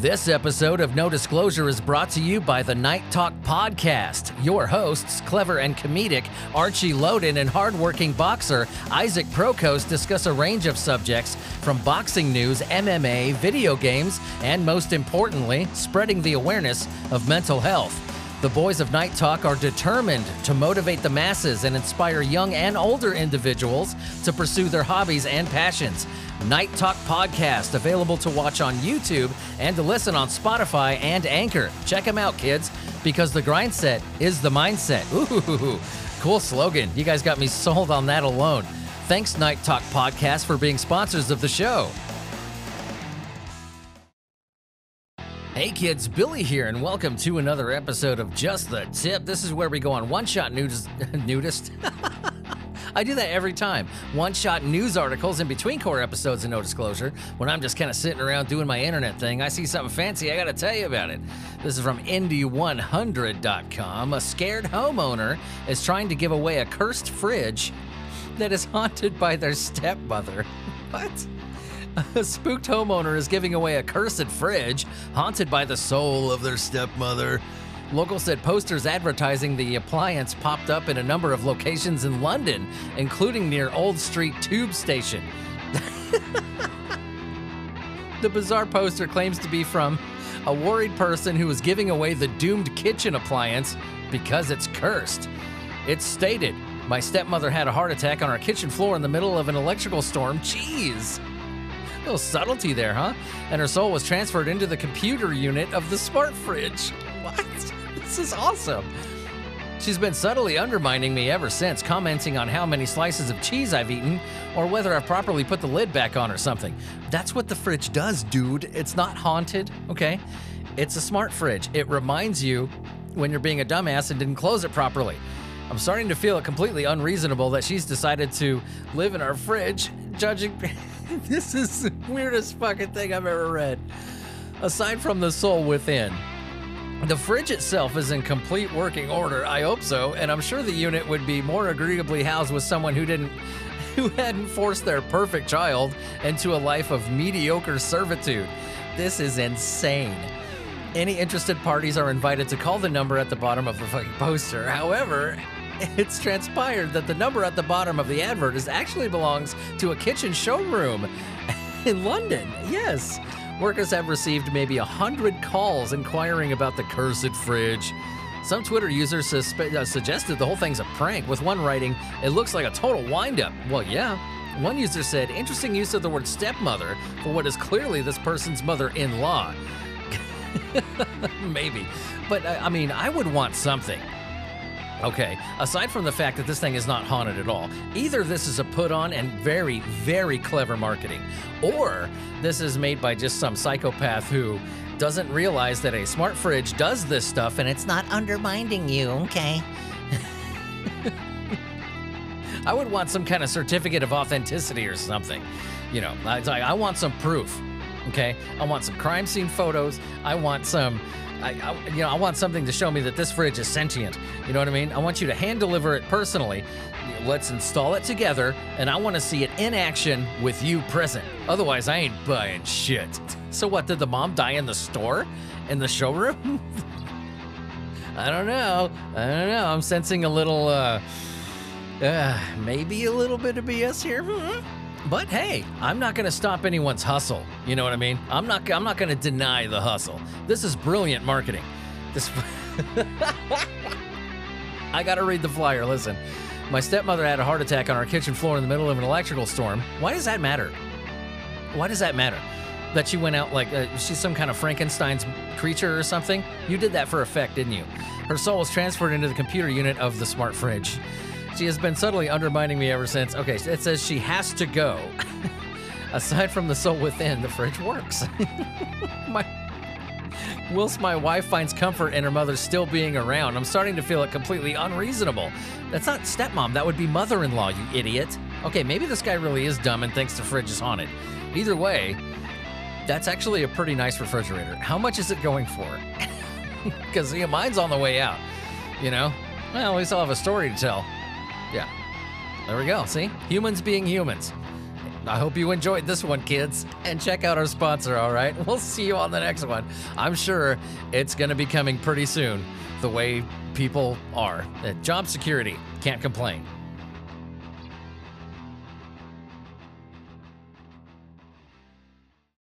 This episode of No Disclosure is brought to you by the Night Talk Podcast. Your hosts, clever and comedic Archie Loden and hardworking boxer Isaac Prokos, discuss a range of subjects from boxing news, MMA, video games, and most importantly, spreading the awareness of mental health. The boys of Night Talk are determined to motivate the masses and inspire young and older individuals to pursue their hobbies and passions. Night Talk Podcast, available to watch on YouTube and to listen on Spotify and Anchor. Check them out, kids, because the grind set is the mindset. Ooh, cool slogan. You guys got me sold on that alone. Thanks, Night Talk Podcast, for being sponsors of the show. Hey kids, Billy here, and welcome to another episode of Just the Tip. This is where we go on one shot nudist. nudist? I do that every time. One shot news articles in between core episodes of No Disclosure. When I'm just kind of sitting around doing my internet thing, I see something fancy, I gotta tell you about it. This is from Indy100.com. A scared homeowner is trying to give away a cursed fridge that is haunted by their stepmother. what? A spooked homeowner is giving away a cursed fridge haunted by the soul of their stepmother. Locals said posters advertising the appliance popped up in a number of locations in London, including near Old Street Tube Station. the bizarre poster claims to be from a worried person who is giving away the doomed kitchen appliance because it's cursed. It's stated, My stepmother had a heart attack on our kitchen floor in the middle of an electrical storm. Jeez. Little subtlety there, huh? And her soul was transferred into the computer unit of the smart fridge. What? This is awesome. She's been subtly undermining me ever since, commenting on how many slices of cheese I've eaten or whether I've properly put the lid back on or something. That's what the fridge does, dude. It's not haunted, okay? It's a smart fridge. It reminds you when you're being a dumbass and didn't close it properly. I'm starting to feel it completely unreasonable that she's decided to live in our fridge, judging. this is the weirdest fucking thing I've ever read. Aside from the soul within, the fridge itself is in complete working order. I hope so, and I'm sure the unit would be more agreeably housed with someone who didn't who hadn't forced their perfect child into a life of mediocre servitude. This is insane. Any interested parties are invited to call the number at the bottom of the fucking poster. However, it's transpired that the number at the bottom of the advert is actually belongs to a kitchen showroom in London. Yes. Workers have received maybe a hundred calls inquiring about the cursed fridge. Some Twitter users suspe- uh, suggested the whole thing's a prank, with one writing, It looks like a total windup. Well, yeah. One user said, Interesting use of the word stepmother for what is clearly this person's mother in law. Maybe. But I I mean, I would want something. Okay, aside from the fact that this thing is not haunted at all, either this is a put on and very, very clever marketing, or this is made by just some psychopath who doesn't realize that a smart fridge does this stuff and it's not undermining you, okay? I would want some kind of certificate of authenticity or something. You know, I, I want some proof, okay? I want some crime scene photos. I want some. I, I, you know, I want something to show me that this fridge is sentient. You know what I mean? I want you to hand deliver it personally. Let's install it together, and I want to see it in action with you present. Otherwise, I ain't buying shit. So what? Did the mom die in the store, in the showroom? I don't know. I don't know. I'm sensing a little, uh, uh maybe a little bit of BS here. But hey, I'm not going to stop anyone's hustle. You know what I mean? I'm not I'm not going to deny the hustle. This is brilliant marketing. This I got to read the flyer. Listen. My stepmother had a heart attack on our kitchen floor in the middle of an electrical storm. Why does that matter? Why does that matter? That she went out like uh, she's some kind of Frankenstein's creature or something? You did that for effect, didn't you? Her soul was transferred into the computer unit of the smart fridge. She has been subtly undermining me ever since. Okay, it says she has to go. Aside from the soul within, the fridge works. my, whilst my wife finds comfort in her mother still being around, I'm starting to feel it completely unreasonable. That's not stepmom, that would be mother in law, you idiot. Okay, maybe this guy really is dumb and thinks the fridge is haunted. Either way, that's actually a pretty nice refrigerator. How much is it going for? Because yeah, mine's on the way out. You know? Well, at we still have a story to tell. Yeah. There we go. See? Humans being humans. I hope you enjoyed this one, kids. And check out our sponsor, all right? We'll see you on the next one. I'm sure it's going to be coming pretty soon, the way people are. Uh, Job security, can't complain.